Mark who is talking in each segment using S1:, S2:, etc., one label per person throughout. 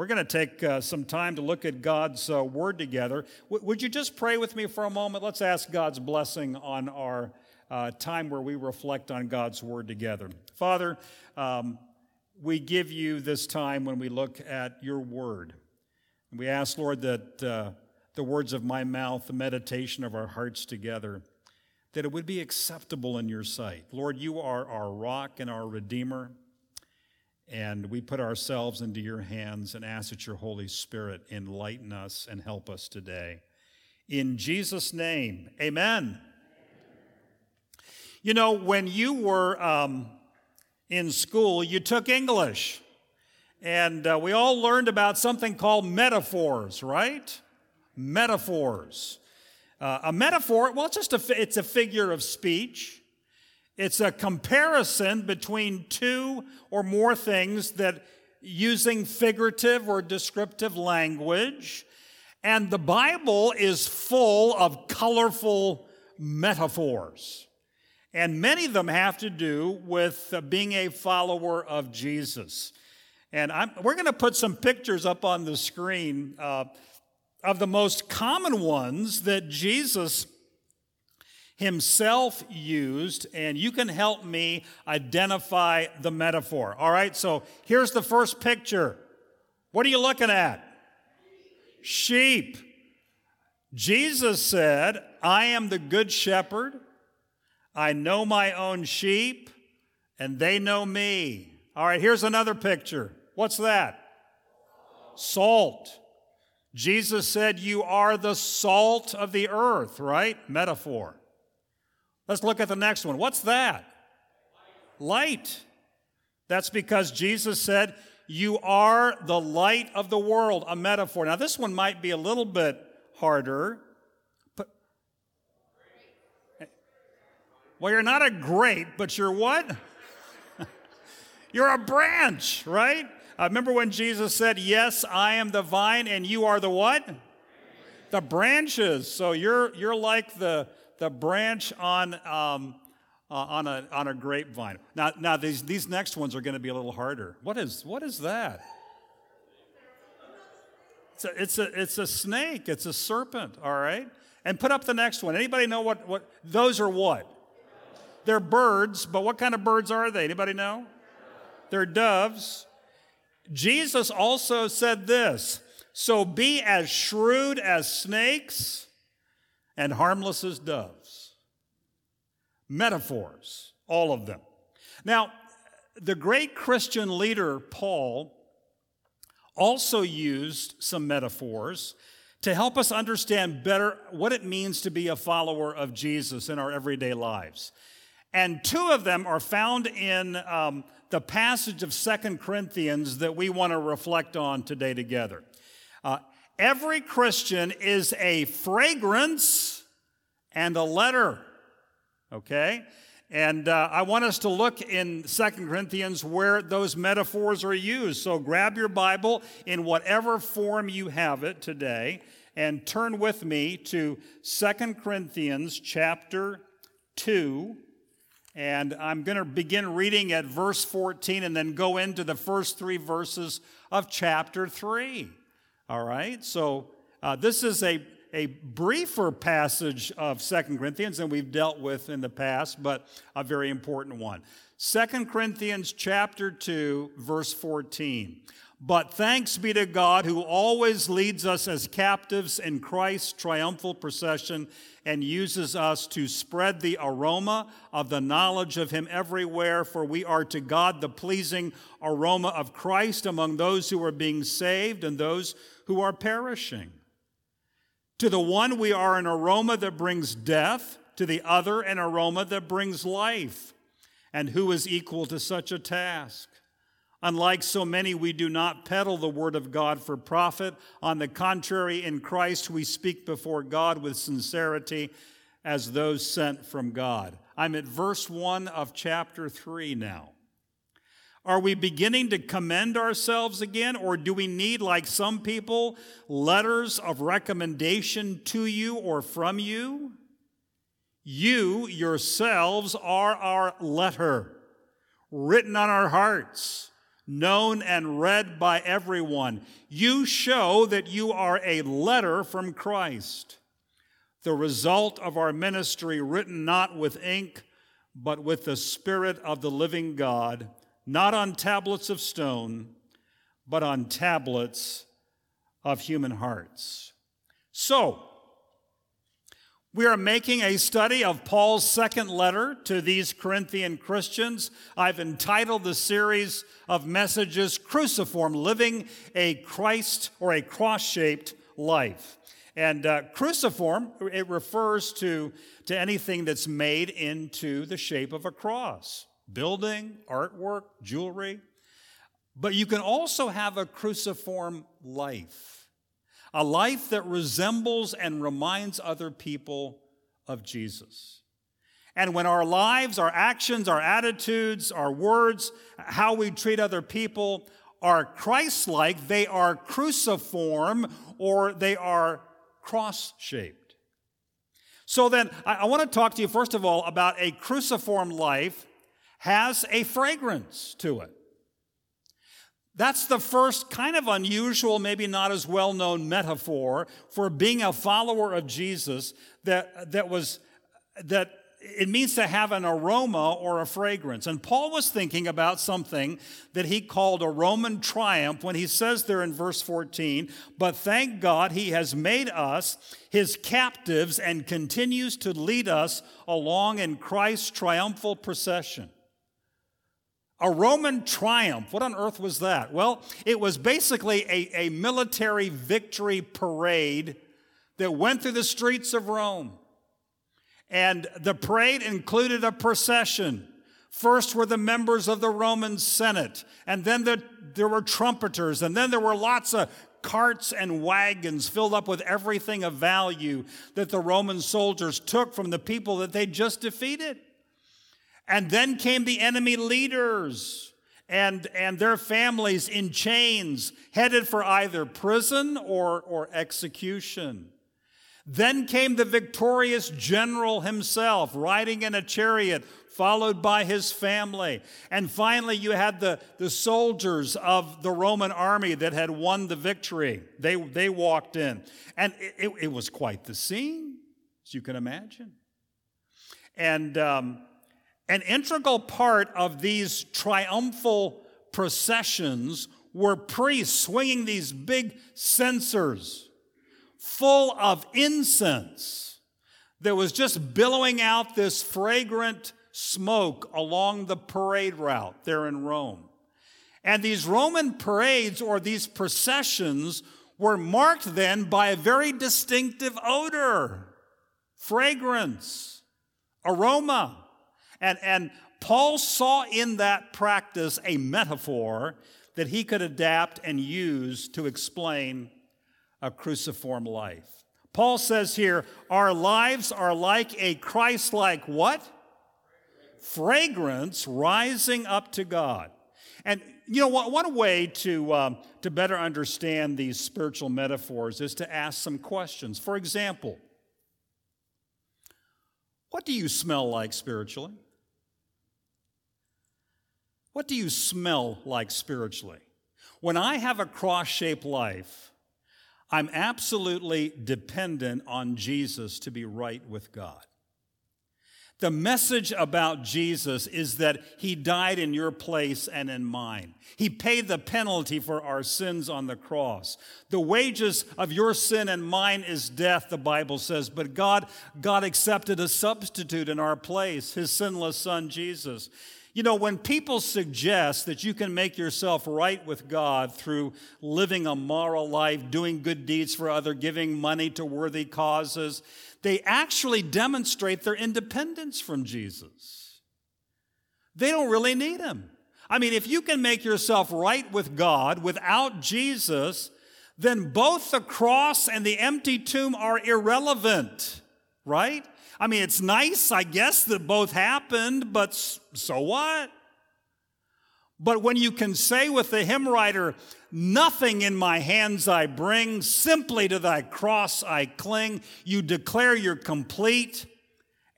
S1: We're going to take uh, some time to look at God's uh, word together. W- would you just pray with me for a moment? Let's ask God's blessing on our uh, time where we reflect on God's word together. Father, um, we give you this time when we look at your word. we ask, Lord, that uh, the words of my mouth, the meditation of our hearts together, that it would be acceptable in your sight. Lord, you are our rock and our redeemer. And we put ourselves into your hands and ask that your Holy Spirit enlighten us and help us today. In Jesus' name, amen. You know, when you were um, in school, you took English. And uh, we all learned about something called metaphors, right? Metaphors. Uh, a metaphor, well, it's just a, it's a figure of speech. It's a comparison between two or more things that using figurative or descriptive language. And the Bible is full of colorful metaphors. And many of them have to do with uh, being a follower of Jesus. And I'm, we're going to put some pictures up on the screen uh, of the most common ones that Jesus himself used, and you can help me identify the metaphor. All right, so here's the first picture. What are you looking at? Sheep. Jesus said, I am the good shepherd. I know my own sheep, and they know me. All right, here's another picture. What's that? Salt. Jesus said, You are the salt of the earth, right? Metaphor. Let's look at the next one. What's that? Light. That's because Jesus said, You are the light of the world, a metaphor. Now, this one might be a little bit harder. But, well, you're not a grape, but you're what? you're a branch, right? I remember when Jesus said, Yes, I am the vine, and you are the what? The branches. So you're, you're like the, the branch on, um, uh, on, a, on a grapevine. Now, now these, these next ones are going to be a little harder. What is, what is that? It's a, it's, a, it's a snake, it's a serpent, all right? And put up the next one. Anybody know what, what those are what? They're birds, but what kind of birds are they? Anybody know? They're doves. Jesus also said this So be as shrewd as snakes and harmless as doves. Metaphors, all of them. Now, the great Christian leader, Paul, also used some metaphors to help us understand better what it means to be a follower of Jesus in our everyday lives. And two of them are found in um, the passage of Second Corinthians that we want to reflect on today together. Uh, Every Christian is a fragrance and a letter. Okay? And uh, I want us to look in Second Corinthians where those metaphors are used. So grab your Bible in whatever form you have it today and turn with me to Second Corinthians chapter 2. And I'm going to begin reading at verse 14 and then go into the first three verses of chapter 3. All right, so uh, this is a, a briefer passage of Second Corinthians than we've dealt with in the past, but a very important one. Second Corinthians chapter 2, verse 14. But thanks be to God who always leads us as captives in Christ's triumphal procession and uses us to spread the aroma of the knowledge of Him everywhere, for we are to God the pleasing aroma of Christ among those who are being saved and those who are perishing. To the one, we are an aroma that brings death, to the other, an aroma that brings life. And who is equal to such a task? Unlike so many, we do not peddle the word of God for profit. On the contrary, in Christ, we speak before God with sincerity as those sent from God. I'm at verse 1 of chapter 3 now. Are we beginning to commend ourselves again, or do we need, like some people, letters of recommendation to you or from you? You yourselves are our letter, written on our hearts, known and read by everyone. You show that you are a letter from Christ, the result of our ministry, written not with ink, but with the Spirit of the living God not on tablets of stone, but on tablets of human hearts. So, we are making a study of Paul's second letter to these Corinthian Christians. I've entitled the series of messages Cruciform Living a Christ or a Cross Shaped Life. And uh, cruciform, it refers to, to anything that's made into the shape of a cross building, artwork, jewelry. But you can also have a cruciform life, a life that resembles and reminds other people of Jesus. And when our lives, our actions, our attitudes, our words, how we treat other people are Christ like, they are cruciform or they are cross shaped. So then, I, want to talk to you, first of all, about a cruciform life has a fragrance to it. That's the first kind of unusual, maybe not as well known metaphor for being a follower of Jesus that, that was, that it means to have an aroma or a fragrance. And Paul was thinking about something that he called a Roman triumph when he says there in verse 14, But thank God he has made us his captives and continues to lead us along in Christ's triumphal procession. A Roman triumph. What on earth was that? Well, it was basically a, a military victory parade that went through the streets of Rome. And the parade included a procession. First were the members of the Roman Senate, and then the, there were trumpeters, and then there were lots of carts and wagons filled up with everything of value that the Roman soldiers took from the people that they just defeated. And then came the enemy leaders and, and their families in chains, headed for either prison or, or execution. Then came the victorious general himself, riding in a chariot, followed by his family. And finally, you had the, the soldiers of the Roman army that had won the victory. They, they walked in. And it, it was quite the scene, as you can imagine. And um, an integral part of these triumphal processions were priests swinging these big censers full of incense that was just billowing out this fragrant smoke along the parade route there in Rome. And these Roman parades or these processions were marked then by a very distinctive odor, fragrance, aroma. And, and Paul saw in that practice a metaphor that he could adapt and use to explain a cruciform life. Paul says here, our lives are like a Christ like what? Fragrance rising up to God. And you know, one way to, um, to better understand these spiritual metaphors is to ask some questions. For example, what do you smell like spiritually? What do you smell like spiritually? When I have a cross shaped life, I'm absolutely dependent on Jesus to be right with God. The message about Jesus is that he died in your place and in mine. He paid the penalty for our sins on the cross. The wages of your sin and mine is death, the Bible says, but God God accepted a substitute in our place, his sinless son Jesus. You know, when people suggest that you can make yourself right with God through living a moral life, doing good deeds for other, giving money to worthy causes, they actually demonstrate their independence from Jesus. They don't really need him. I mean, if you can make yourself right with God without Jesus, then both the cross and the empty tomb are irrelevant, right? I mean, it's nice, I guess, that both happened, but so what? But when you can say with the hymn writer, Nothing in my hands I bring, simply to thy cross I cling, you declare your complete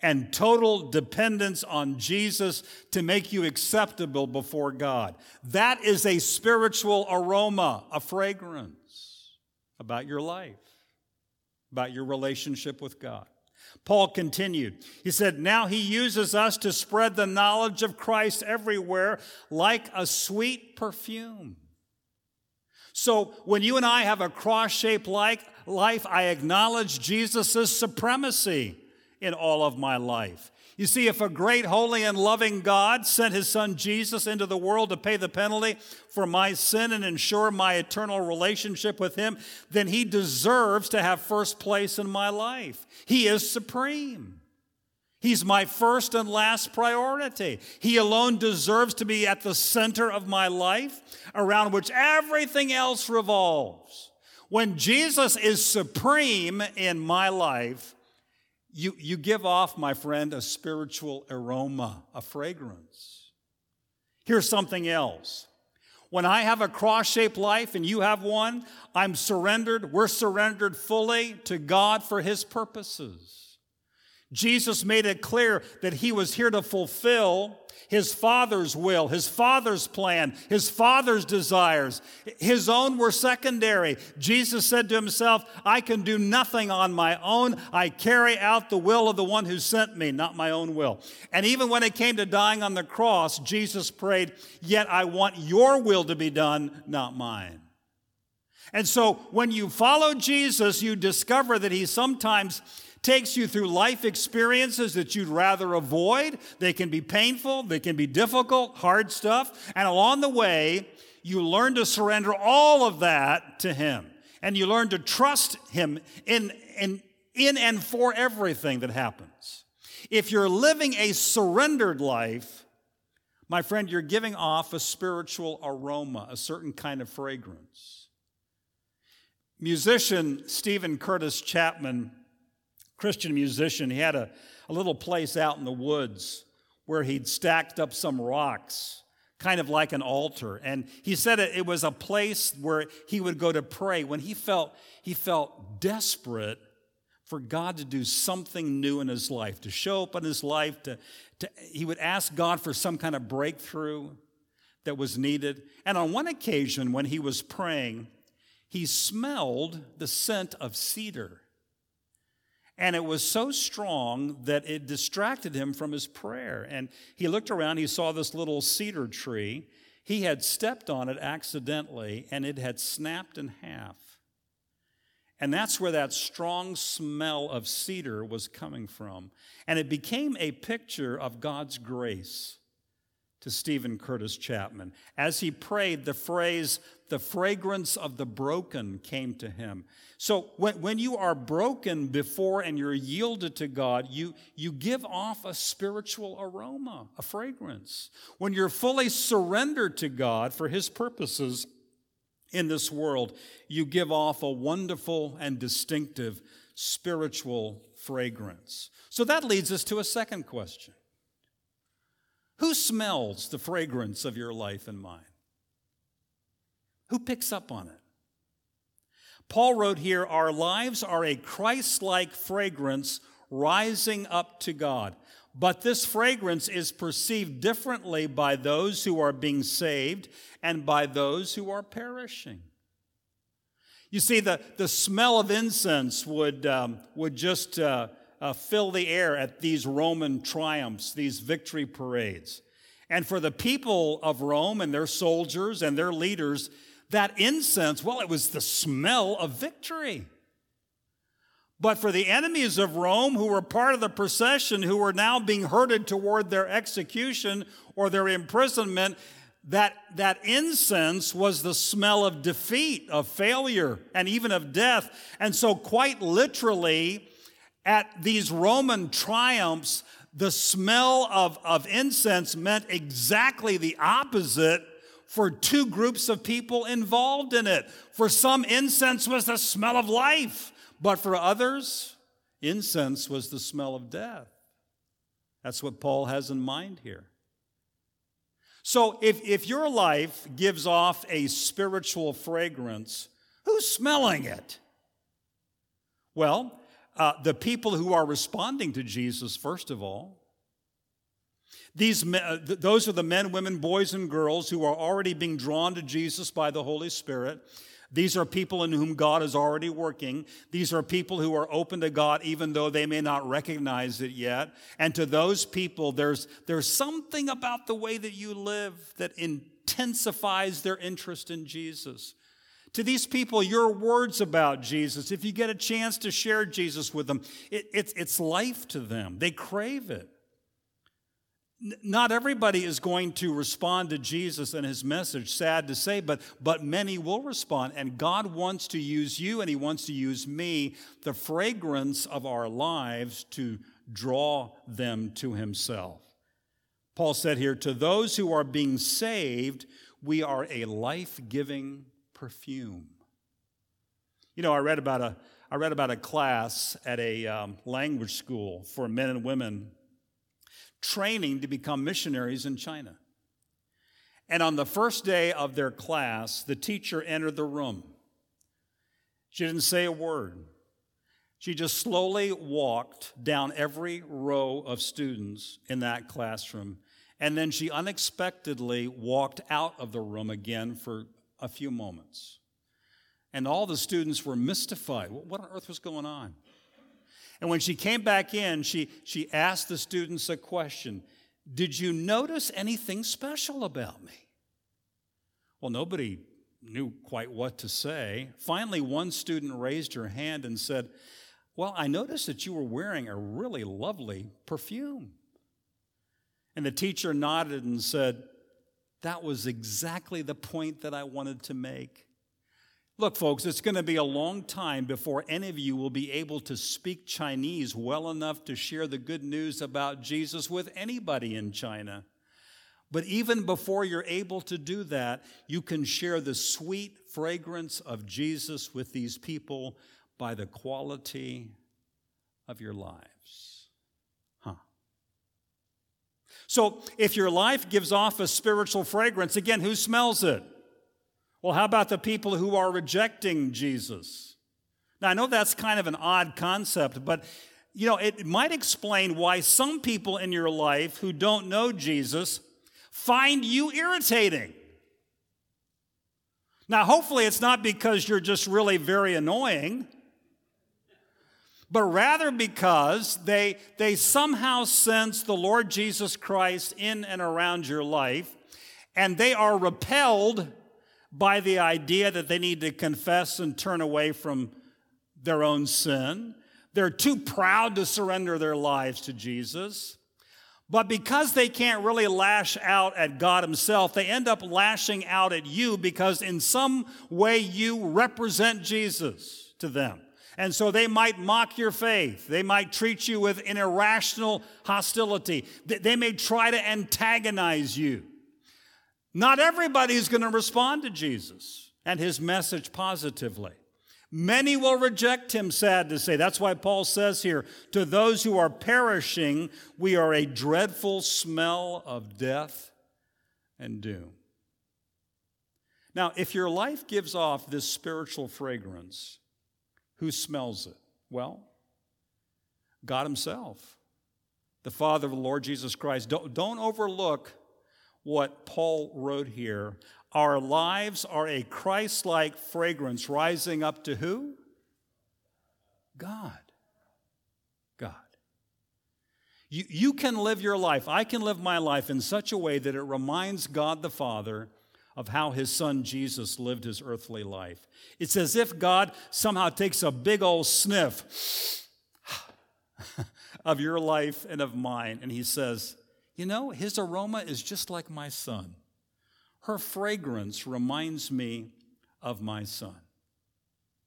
S1: and total dependence on Jesus to make you acceptable before God. That is a spiritual aroma, a fragrance about your life, about your relationship with God. Paul continued. He said, Now he uses us to spread the knowledge of Christ everywhere like a sweet perfume. So when you and I have a cross shaped life, I acknowledge Jesus' supremacy in all of my life. You see, if a great, holy, and loving God sent his son Jesus into the world to pay the penalty for my sin and ensure my eternal relationship with him, then he deserves to have first place in my life. He is supreme. He's my first and last priority. He alone deserves to be at the center of my life, around which everything else revolves. When Jesus is supreme in my life, you, you give off, my friend, a spiritual aroma, a fragrance. Here's something else. When I have a cross shaped life and you have one, I'm surrendered, we're surrendered fully to God for His purposes. Jesus made it clear that he was here to fulfill his father's will, his father's plan, his father's desires. His own were secondary. Jesus said to himself, I can do nothing on my own. I carry out the will of the one who sent me, not my own will. And even when it came to dying on the cross, Jesus prayed, Yet I want your will to be done, not mine. And so when you follow Jesus, you discover that he sometimes takes you through life experiences that you'd rather avoid. They can be painful, they can be difficult, hard stuff. And along the way, you learn to surrender all of that to Him. And you learn to trust Him in, in, in and for everything that happens. If you're living a surrendered life, my friend, you're giving off a spiritual aroma, a certain kind of fragrance. Musician Steven Curtis Chapman Christian musician. He had a, a little place out in the woods where he'd stacked up some rocks, kind of like an altar. And he said it, it was a place where he would go to pray when he felt, he felt desperate for God to do something new in his life, to show up in his life, to, to, he would ask God for some kind of breakthrough that was needed. And on one occasion, when he was praying, he smelled the scent of cedar. And it was so strong that it distracted him from his prayer. And he looked around, he saw this little cedar tree. He had stepped on it accidentally, and it had snapped in half. And that's where that strong smell of cedar was coming from. And it became a picture of God's grace to Steven Curtis Chapman. As he prayed, the phrase, the fragrance of the broken came to him. So when, when you are broken before and you're yielded to God, you, you give off a spiritual aroma, a fragrance. When you're fully surrendered to God for his purposes in this world, you give off a wonderful and distinctive spiritual fragrance. So that leads us to a second question. Who smells the fragrance of your life and mine? Who picks up on it? Paul wrote here, Our lives are a Christ like fragrance rising up to God. But this fragrance is perceived differently by those who are being saved and by those who are perishing. You see, the, the smell of incense would, um, would just uh, uh, fill the air at these Roman triumphs, these victory parades. And for the people of Rome and their soldiers and their leaders, that incense, well, it was the smell of victory. But for the enemies of Rome who were part of the procession, who were now being herded toward their execution or their imprisonment, that, that incense was the smell of defeat, of failure, and even of death. And so, quite literally, at these Roman triumphs, the smell of, of incense meant exactly the opposite for two groups of people involved in it. For some, incense was the smell of life, but for others, incense was the smell of death. That's what Paul has in mind here. So if, if your life gives off a spiritual fragrance, who's smelling it? Well, uh, the people who are responding to Jesus, first of all. These men, uh, those are the men, women, boys, and girls who are already being drawn to Jesus by the Holy Spirit. These are people in whom God is already working. These are people who are open to God even though they may not recognize it yet. And to those people, there's, there's something about the way that you live that intensifies their interest in Jesus. To these people, your words about Jesus, if you get a chance to share Jesus with them, it, it, it's life to them. They crave it. Not everybody is going to respond to Jesus and his message, sad to say, but, but many will respond. And God wants to use you and he wants to use me, the fragrance of our lives, to draw them to himself. Paul said here, To those who are being saved, we are a life giving perfume. You know, I read about a, I read about a class at a um, language school for men and women training to become missionaries in China. And on the first day of their class, the teacher entered the room. She didn't say a word. She just slowly walked down every row of students in that classroom. And then she unexpectedly walked out of the room again for a few moments. And all the students were mystified. What on earth was going on? And when she came back in, she, she asked the students a question Did you notice anything special about me? Well, nobody knew quite what to say. Finally, one student raised her hand and said, Well, I noticed that you were wearing a really lovely perfume. And the teacher nodded and said, that was exactly the point that I wanted to make. Look, folks, it's going to be a long time before any of you will be able to speak Chinese well enough to share the good news about Jesus with anybody in China. But even before you're able to do that, you can share the sweet fragrance of Jesus with these people by the quality of your life. So if your life gives off a spiritual fragrance, again, who smells it? Well, how about the people who are rejecting Jesus? Now, I know that's kind of an odd concept, but you know, it might explain why some people in your life who don't know Jesus find you irritating. Now, hopefully, it's not because you're just really very annoying but rather because they, they somehow sense the Lord Jesus Christ in and around your life, and they are repelled by the idea that they need to confess and turn away from their own sin. They're too proud to surrender their lives to Jesus. But because they can't really lash out at God Himself, they end up lashing out at you because in some way you represent Jesus to them. And so they might mock your faith. They might treat you with an irrational hostility. They may try to antagonize you. Not everybody is going to respond to Jesus and his message positively. Many will reject him, sad to say. That's why Paul says here to those who are perishing, we are a dreadful smell of death and doom. Now, if your life gives off this spiritual fragrance, who smells it? Well, God Himself, the Father of the Lord Jesus Christ. Don't, don't overlook what Paul wrote here. Our lives are a Christ like fragrance rising up to who? God. God. You, you can live your life. I can live my life in such a way that it reminds God the Father of how his son Jesus lived his earthly life. It's as if God somehow takes a big old sniff of your life and of mine, and he says, You know, his aroma is just like my son. Her fragrance reminds me of my son.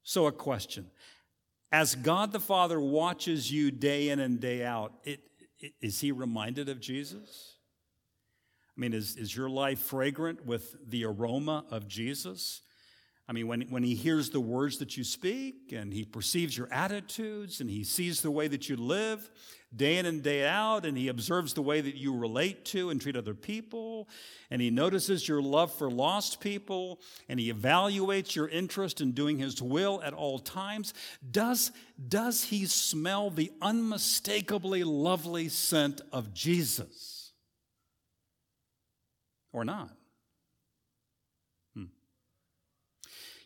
S1: So, a question. As God the Father watches you day in and day out, it, it, is he reminded of Jesus? I mean, is, is your life fragrant with the aroma of Jesus? I mean, when, when he hears the words that you speak and he perceives your attitudes and he sees the way that you live day in and day out and he observes the way that you relate to and treat other people and he notices your love for lost people and he evaluates your interest in doing his will at all times, does, does he smell the unmistakably lovely scent of Jesus? or not? Hmm.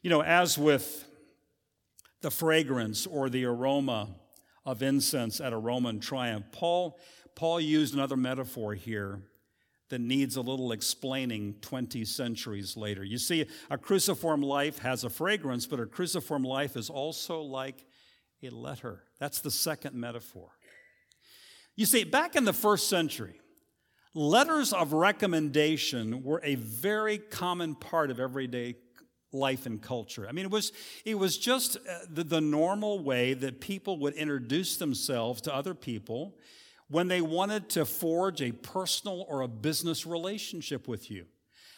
S1: You know, as with the fragrance or the aroma of incense at a Roman triumph, Paul, Paul used another metaphor here that needs a little explaining 20 centuries later. You see, a cruciform life has a fragrance, but a cruciform life is also like a letter. That's the second metaphor. You see, back in the first century, Letters of recommendation were a very common part of everyday life and culture. I mean, it was, it was just uh, the, the normal way that people would introduce themselves to other people when they wanted to forge a personal or a business relationship with you.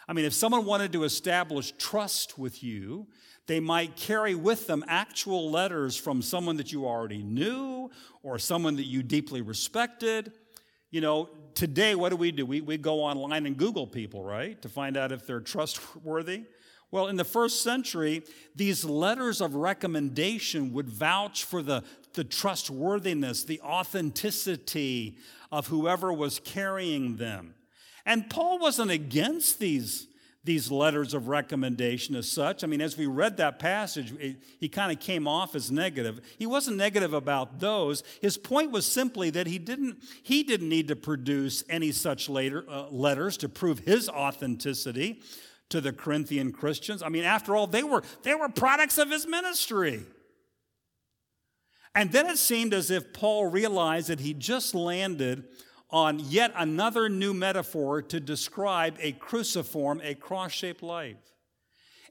S1: I mean, if someone wanted to establish trust with you, they might carry with them actual letters from someone that you already knew or someone that you deeply respected you know, today, what do we do? We, we go online and Google people, right, to find out if they're trustworthy. Well, in the first century, these letters of recommendation would vouch for the, the trustworthiness, the authenticity of whoever was carrying them. And Paul wasn't against these these letters of recommendation as such. I mean, as we read that passage, it, he kind of came off as negative. He wasn't negative about those. His point was simply that he didn't, he didn't need to produce any such later, uh, letters to prove his authenticity to the Corinthian Christians. I mean, after all, they were, they were products of his ministry. And then it seemed as if Paul realized that he just landed on yet another new metaphor to describe a cruciform, a cross shaped life.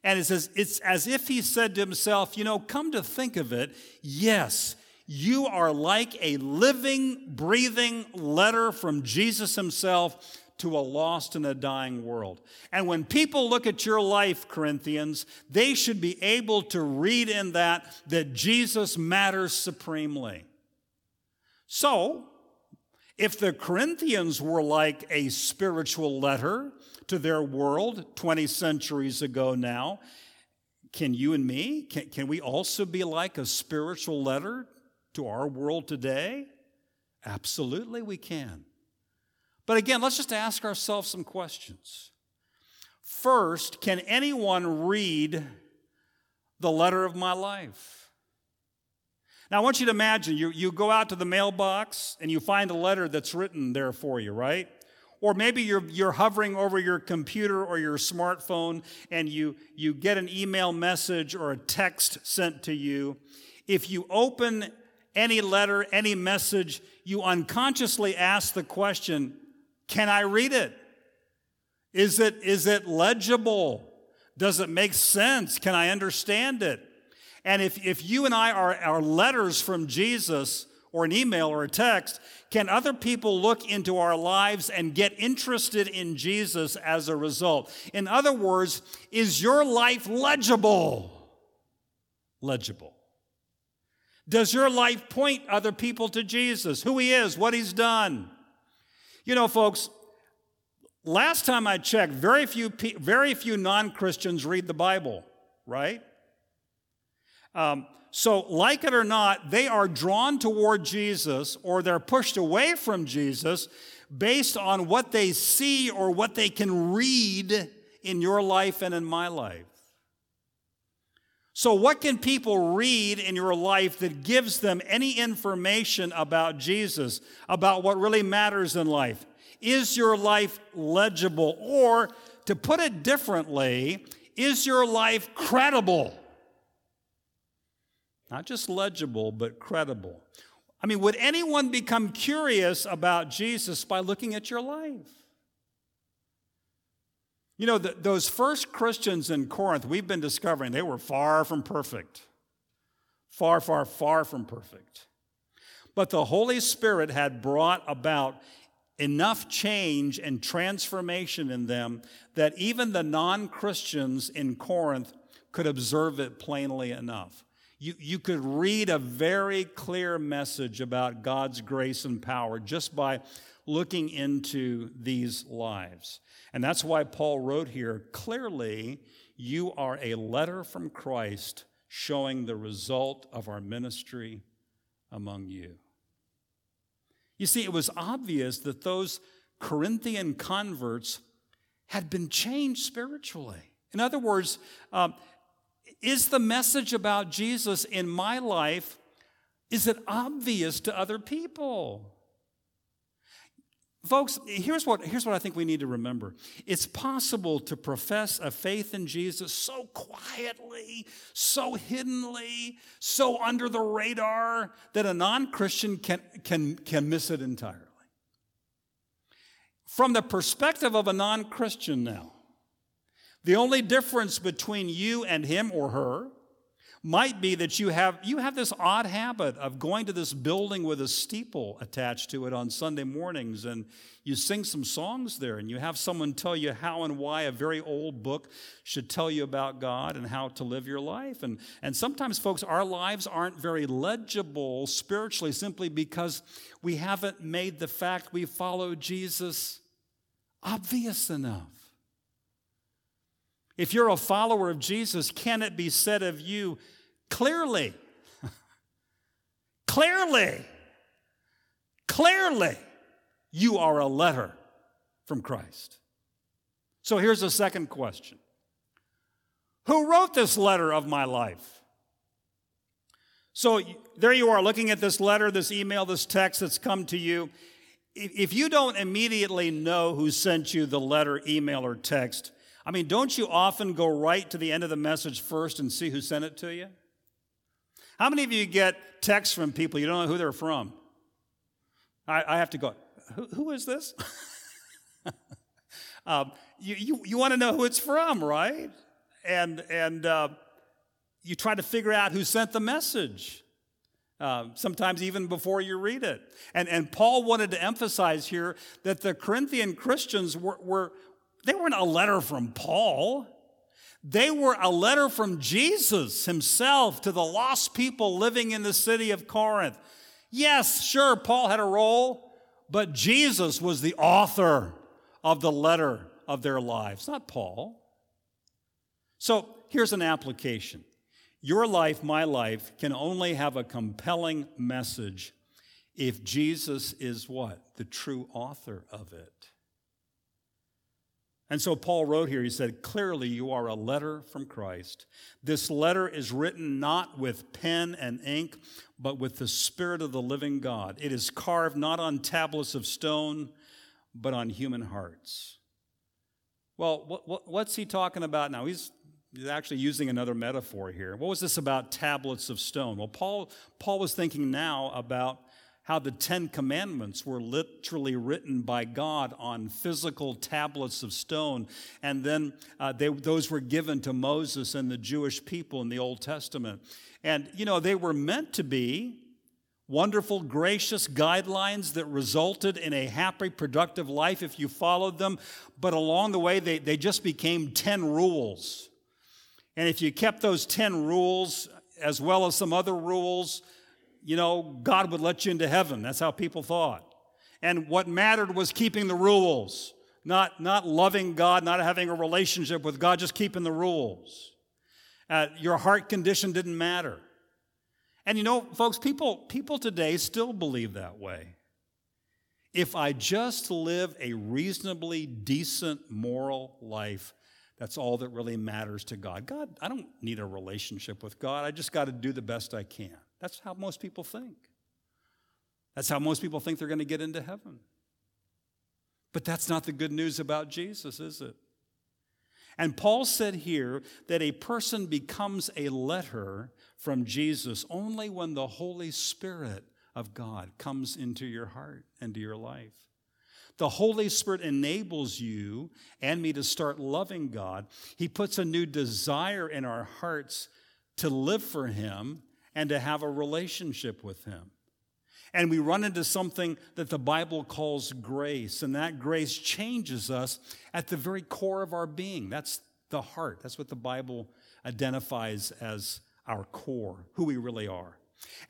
S1: And it says, it's as if he said to himself, You know, come to think of it, yes, you are like a living, breathing letter from Jesus himself to a lost and a dying world. And when people look at your life, Corinthians, they should be able to read in that that Jesus matters supremely. So, if the Corinthians were like a spiritual letter to their world 20 centuries ago now, can you and me, can, can we also be like a spiritual letter to our world today? Absolutely, we can. But again, let's just ask ourselves some questions. First, can anyone read the letter of my life? Now, I want you to imagine you, you go out to the mailbox and you find a letter that's written there for you, right? Or maybe you're, you're hovering over your computer or your smartphone and you, you get an email message or a text sent to you. If you open any letter, any message, you unconsciously ask the question, Can I read it? Is it, is it legible? Does it make sense? Can I understand it? And if, if you and I are, are letters from Jesus or an email or a text, can other people look into our lives and get interested in Jesus as a result? In other words, is your life legible? Legible. Does your life point other people to Jesus, who he is, what he's done? You know, folks, last time I checked, very few, very few non Christians read the Bible, right? Um, so, like it or not, they are drawn toward Jesus or they're pushed away from Jesus based on what they see or what they can read in your life and in my life. So, what can people read in your life that gives them any information about Jesus, about what really matters in life? Is your life legible? Or, to put it differently, is your life credible? Not just legible, but credible. I mean, would anyone become curious about Jesus by looking at your life? You know, the, those first Christians in Corinth, we've been discovering they were far from perfect. Far, far, far from perfect. But the Holy Spirit had brought about enough change and transformation in them that even the non Christians in Corinth could observe it plainly enough you, you could read a very clear message about God's grace and power just by looking into these lives. And that's why Paul wrote here clearly, you are a letter from Christ showing the result of our ministry among you. You see, it was obvious that those Corinthian converts had been changed spiritually. In other words, um, is the message about Jesus in my life is it obvious to other people? Folks, here's what, here's what I think we need to remember. It's possible to profess a faith in Jesus so quietly, so hiddenly, so under the radar that a non Christian can, can, can miss it entirely. From the perspective of a non Christian now, the only difference between you and him or her might be that you have, you have this odd habit of going to this building with a steeple attached to it on Sunday mornings, and you sing some songs there, and you have someone tell you how and why a very old book should tell you about God and how to live your life. And, and sometimes, folks, our lives aren't very legible spiritually simply because we haven't made the fact we follow Jesus obvious enough. If you're a follower of Jesus, can it be said of you clearly? clearly, clearly, you are a letter from Christ. So here's a second question Who wrote this letter of my life? So there you are looking at this letter, this email, this text that's come to you. If you don't immediately know who sent you the letter, email, or text, I mean, don't you often go right to the end of the message first and see who sent it to you? How many of you get texts from people you don't know who they're from? I, I have to go, who, who is this? um, you you, you want to know who it's from, right? And, and uh, you try to figure out who sent the message. Uh, sometimes even before you read it. And, and Paul wanted to emphasize here that the Corinthian Christians were, were, they weren't a letter from Paul. They were a letter from Jesus himself to the lost people living in the city of Corinth. Yes, sure, Paul had a role, but Jesus was the author of the letter of their lives, not Paul. So here's an application Your life, my life, can only have a compelling message if Jesus is what? The true author of it. And so Paul wrote here, he said, Clearly, you are a letter from Christ. This letter is written not with pen and ink, but with the Spirit of the living God. It is carved not on tablets of stone, but on human hearts. Well, what, what, what's he talking about now? He's, he's actually using another metaphor here. What was this about tablets of stone? Well, Paul, Paul was thinking now about how the Ten Commandments were literally written by God on physical tablets of stone. And then uh, they, those were given to Moses and the Jewish people in the Old Testament. And, you know, they were meant to be wonderful, gracious guidelines that resulted in a happy, productive life if you followed them. But along the way, they, they just became 10 rules. And if you kept those 10 rules, as well as some other rules, you know, God would let you into heaven. That's how people thought. And what mattered was keeping the rules, not, not loving God, not having a relationship with God, just keeping the rules. Uh, your heart condition didn't matter. And you know, folks, people, people today still believe that way. If I just live a reasonably decent moral life, that's all that really matters to God. God, I don't need a relationship with God. I just got to do the best I can. That's how most people think. That's how most people think they're going to get into heaven. But that's not the good news about Jesus, is it? And Paul said here that a person becomes a letter from Jesus only when the Holy Spirit of God comes into your heart and to your life. The Holy Spirit enables you and me to start loving God. He puts a new desire in our hearts to live for Him and to have a relationship with Him. And we run into something that the Bible calls grace, and that grace changes us at the very core of our being. That's the heart. That's what the Bible identifies as our core, who we really are.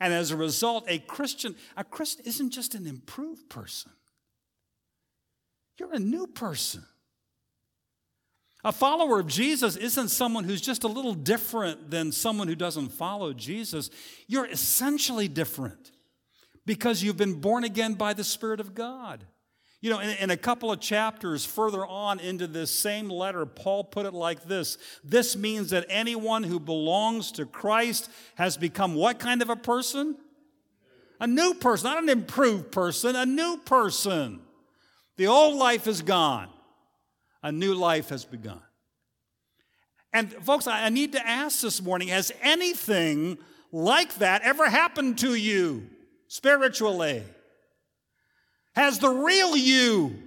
S1: And as a result, a Christian, a Christian isn't just an improved person. You're a new person. A follower of Jesus isn't someone who's just a little different than someone who doesn't follow Jesus. You're essentially different because you've been born again by the Spirit of God. You know, in, in, a couple of chapters further on into this same letter, Paul put it like this This means that anyone who belongs to Christ has become what kind of a person? A new person, not an improved person, a new person. The old life is gone. A new life has begun. And folks, I need to ask this morning has anything like that ever happened to you spiritually? Has the real you,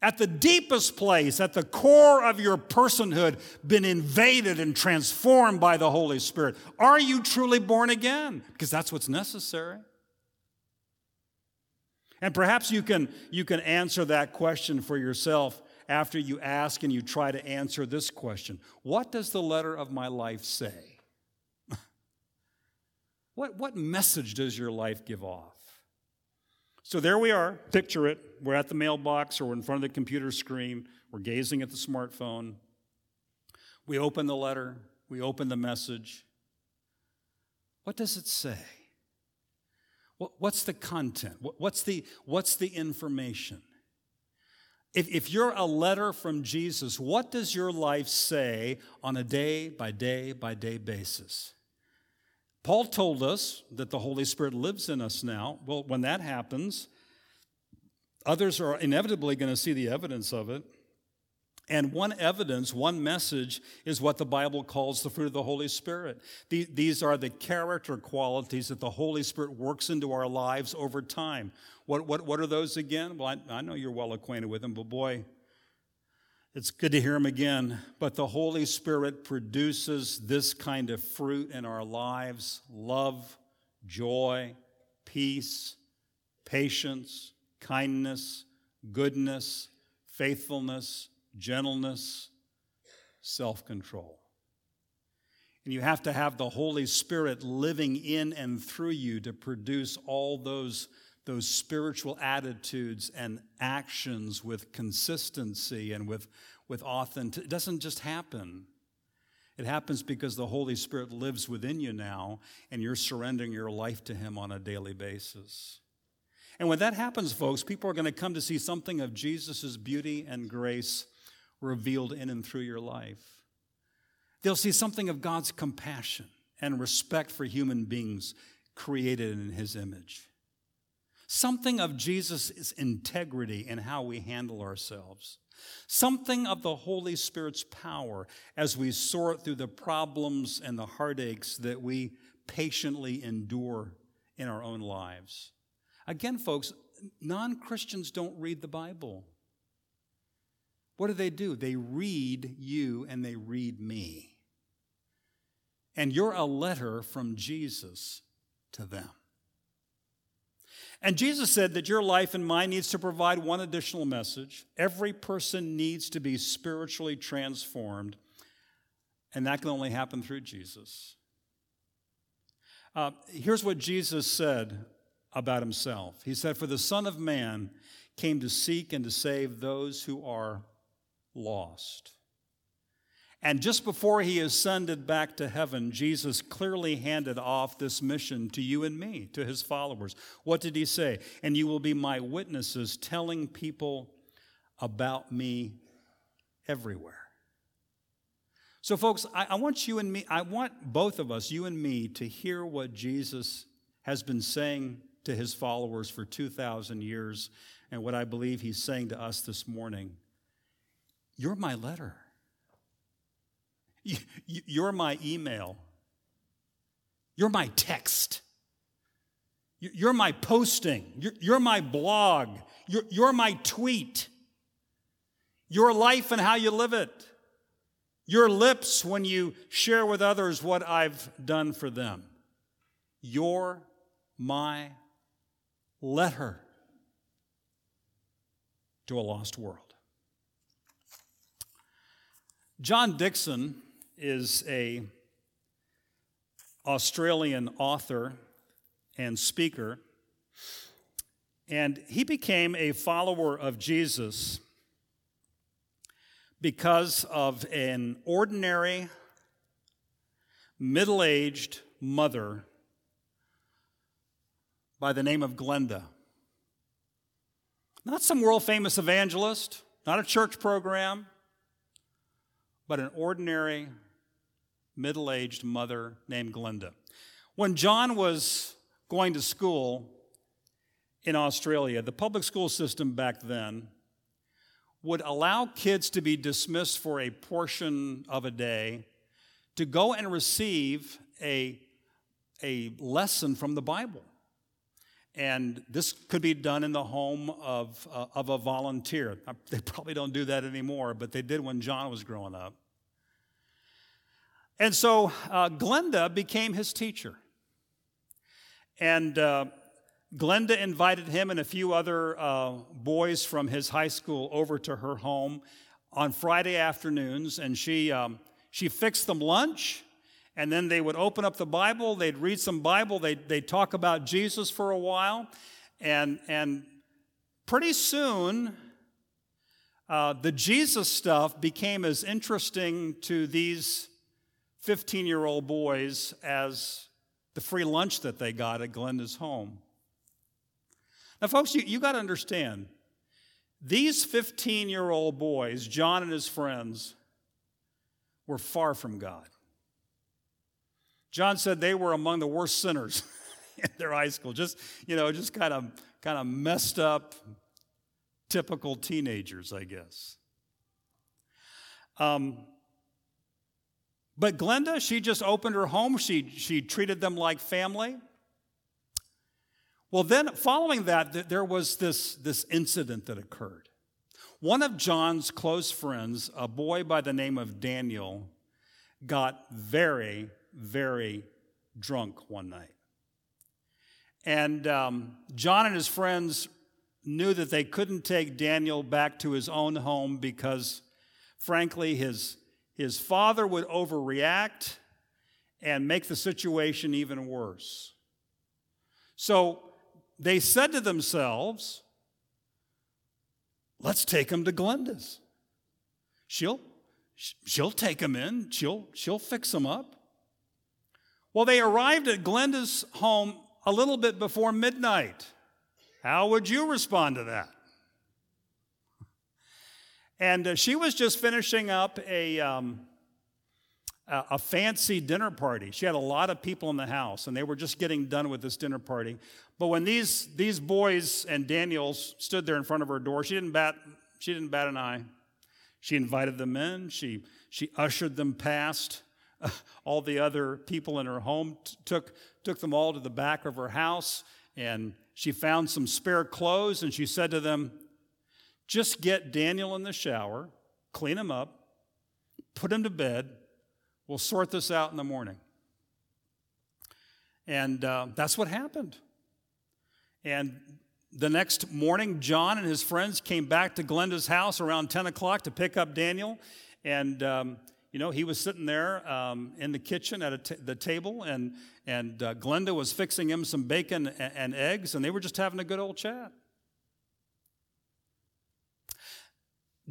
S1: at the deepest place, at the core of your personhood, been invaded and transformed by the Holy Spirit? Are you truly born again? Because that's what's necessary. And perhaps you can, you can answer that question for yourself after you ask and you try to answer this question What does the letter of my life say? what, what message does your life give off? So there we are. Picture it. We're at the mailbox or we're in front of the computer screen. We're gazing at the smartphone. We open the letter, we open the message. What does it say? What's the content? What's the, what's the information? If, if you're a letter from Jesus, what does your life say on a day by day by day basis? Paul told us that the Holy Spirit lives in us now. Well, when that happens, others are inevitably going to see the evidence of it. And one evidence, one message is what the Bible calls the fruit of the Holy Spirit. These are the character qualities that the Holy Spirit works into our lives over time. What, what, what are those again? Well, I, I know you're well acquainted with them, but boy, it's good to hear them again. But the Holy Spirit produces this kind of fruit in our lives love, joy, peace, patience, kindness, goodness, faithfulness gentleness, self control. And you have to have the Holy Spirit living in and through you to produce all those, those spiritual attitudes and actions with consistency and with, with authenticity. It doesn't just happen. It happens because the Holy Spirit lives within you now and you're surrendering your life to Him on a daily basis. And when that happens, folks, people are going to come to see something of Jesus' beauty and grace revealed in and through your life. They'll see something of God's compassion and respect for human beings created in His image. Something of Jesus' integrity in how we handle ourselves. Something of the Holy Spirit's power as we sort through the problems and the heartaches that we patiently endure in our own lives. Again, folks, non Christians don't read the Bible. What do they do? They read you and they read me. And you're a letter from Jesus to them. And Jesus said that your life and mine needs to provide one additional message. Every person needs to be spiritually transformed, and that can only happen through Jesus. Uh, here's what Jesus said about himself He said, For the Son of Man came to seek and to save those who are lost. And just before he ascended back to heaven, Jesus clearly handed off this mission to you and me, to his followers. What did he say? And you will be my witnesses, telling people about me everywhere. So, folks, I, I, want you and me, I want both of us, you and me, to hear what Jesus has been saying to his followers for 2,000 years and what I believe he's saying to us this morning. You're my letter. You're my email. You're my text. You're my posting. You're my blog. You're my tweet. Your life and how you live it. Your lips when you share with others what I've done for them. You're my letter to a lost world. John Dickson is a Australian author and speaker, and he became a follower of Jesus because of an ordinary, middle aged mother by the name of Glenda. Not some world famous evangelist, not a church program, but an ordinary middle aged mother named Glenda. When John was going to school in Australia, the public school system back then would allow kids to be dismissed for a portion of a day to go and receive a, a lesson from the Bible. And this could be done in the home of, uh, of a volunteer. They probably don't do that anymore, but they did when John was growing up. And so uh, Glenda became his teacher. And uh, Glenda invited him and a few other uh, boys from his high school over to her home on Friday afternoons, and she, um, she fixed them lunch. And then they would open up the Bible, they'd read some Bible, they'd, they'd talk about Jesus for a while. And, and pretty soon, uh, the Jesus stuff became as interesting to these 15 year old boys as the free lunch that they got at Glenda's home. Now, folks, you, you got to understand these 15 year old boys, John and his friends, were far from God. John said they were among the worst sinners in their high school, just, you know, just kind of kind of messed up, typical teenagers, I guess. Um, but Glenda, she just opened her home. She, she treated them like family. Well, then, following that, there was this, this incident that occurred. One of John's close friends, a boy by the name of Daniel, got very, very drunk one night. And um, John and his friends knew that they couldn't take Daniel back to his own home because, frankly, his, his father would overreact and make the situation even worse. So they said to themselves, let's take him to Glenda's. She'll, she'll take him in, she'll, she'll fix him up. Well, they arrived at Glenda's home a little bit before midnight. How would you respond to that? And uh, she was just finishing up a, um, a, a fancy dinner party. She had a lot of people in the house, and they were just getting done with this dinner party. But when these, these boys and Daniels stood there in front of her door, she didn't bat, she didn't bat an eye. She invited them in, she, she ushered them past all the other people in her home, t- took, took them all to the back of her house, and she found some spare clothes and she said to them, just get Daniel in the shower, clean him up, put him to bed. We'll sort this out in the morning. And uh, that's what happened. And the next morning, John and his friends came back to Glenda's house around 10 o'clock to pick up Daniel. And, um, you know, he was sitting there um, in the kitchen at the table, and, and uh, Glenda was fixing him some bacon and, and eggs, and they were just having a good old chat.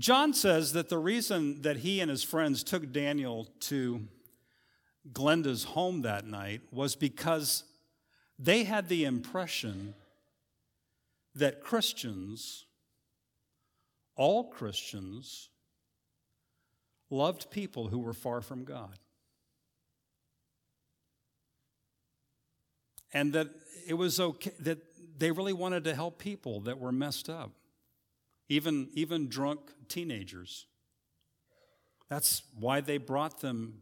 S1: John says that the reason that he and his friends took Daniel to Glenda's home that night was because they had the impression that Christians, all Christians, loved people who were far from God. And that it was okay, that they really wanted to help people that were messed up even, even drunk teenagers. That's why they brought them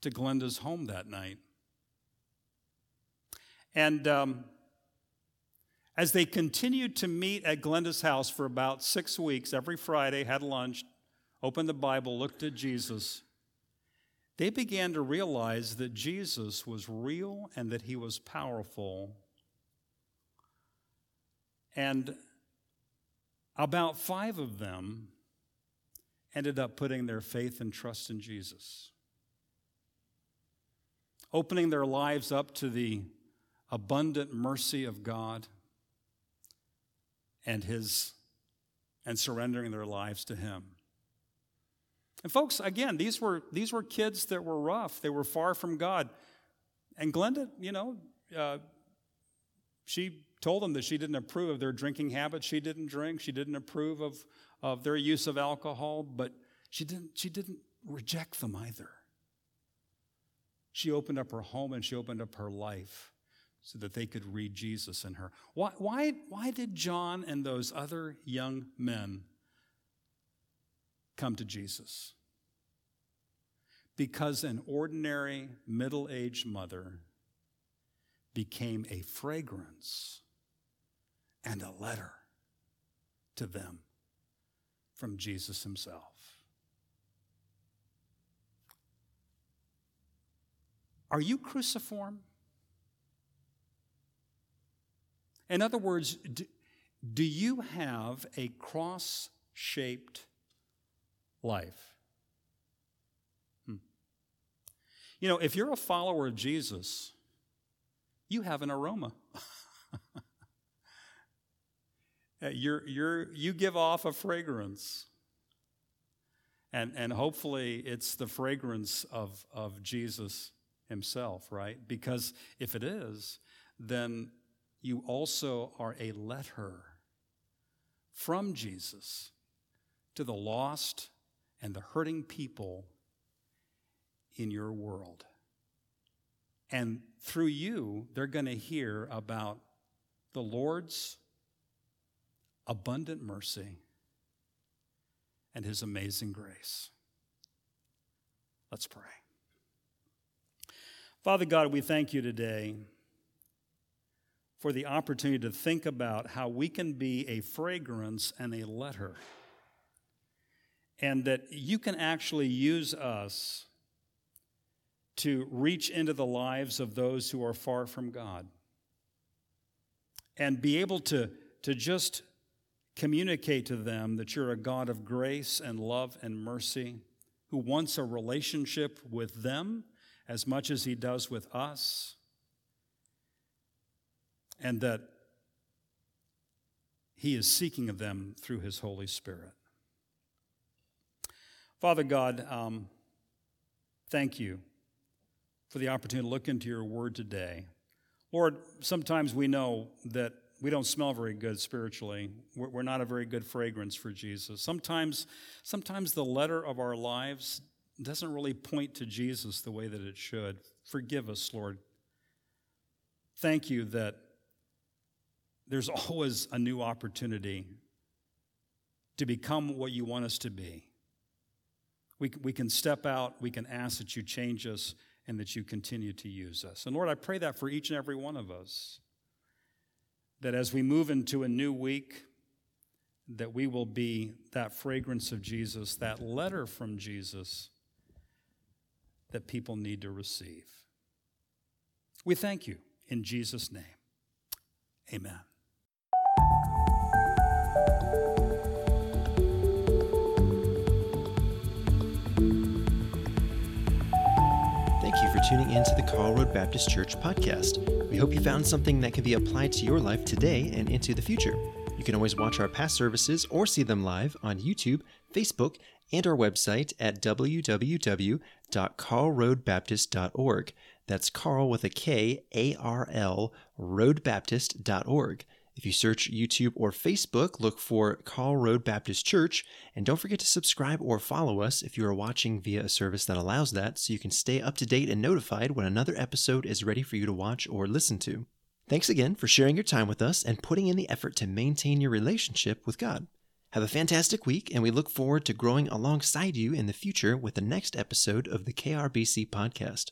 S1: to Glenda's home that night. And um, as they continued to meet at Glenda's house for about six weeks, every Friday, had lunch, opened the Bible, looked at Jesus, they began to realize that Jesus was real and that he was powerful. And about five of them ended up putting their faith and trust in Jesus, opening their lives up to the abundant mercy of God and his and surrendering their lives to him. And folks, again, these were these were kids that were rough. They were far from God. And Glenda, you know, uh, she told them that she didn't approve of their drinking habits. She didn't drink. She didn't approve of, of their use of alcohol, but she didn't, she didn't reject them either. She opened up her home and she opened up her life so that they could read Jesus in her. Why, why, why did John and those other young men come to Jesus? Because an ordinary middle aged mother became a fragrance and a letter to them from Jesus himself. Are you cruciform? In other words, do, do you have a cross shaped life? Hmm. You know, if you're a follower of Jesus, you have an aroma. Uh, you're, you're, you give off a fragrance. And, and hopefully it's the fragrance of, of Jesus himself, right? Because if it is, then you also are a letter from Jesus to the lost and the hurting people in your world. And through you, they're going to hear about the Lord's abundant mercy, and his amazing grace. Let's pray. Father God, we thank you today for the opportunity to think about how we can be a fragrance and a letter, and that you can actually use us to reach into the lives of those who are far from God and be able to, to just Communicate to them that you're a God of grace and love and mercy who wants a relationship with them as much as he does with us, and that he is seeking of them through his Holy Spirit. Father God, um, thank you for the opportunity to look into your word today. Lord, sometimes we know that we don't smell very good spiritually. We're, we're not a very good fragrance for Jesus. Sometimes, sometimes the letter of our lives doesn't really point to Jesus the way that it should. Forgive us, Lord. Thank you that there's always a new opportunity to become what you want us to be. We, we can step out, we can ask that you change us, and that you continue to use us. And Lord, I pray that for each and every one of us that as we move into a new week, that we will be that fragrance of Jesus, that letter from Jesus that people need to receive. We thank you in Jesus' name. Amen.
S2: tuning in to the Karl Road Baptist Church podcast. We hope you found something that can be applied to your life today and into the future. You can always watch our past services or see them live on YouTube, Facebook, and our website at www.karlroadbaptist.org. That's Karl with a K, A R L, roadbaptist.org. If you search YouTube or Facebook, look for Karl Road Baptist Church, and don't forget to subscribe or follow us if you are watching via a service that allows that so you can stay up to date and notified when another episode is ready for you to watch or listen to. Thanks again for sharing your time with us and putting in the effort to maintain your relationship with God. Have a fantastic week, and we look forward to growing alongside you in the future with the next episode of the KRBC podcast.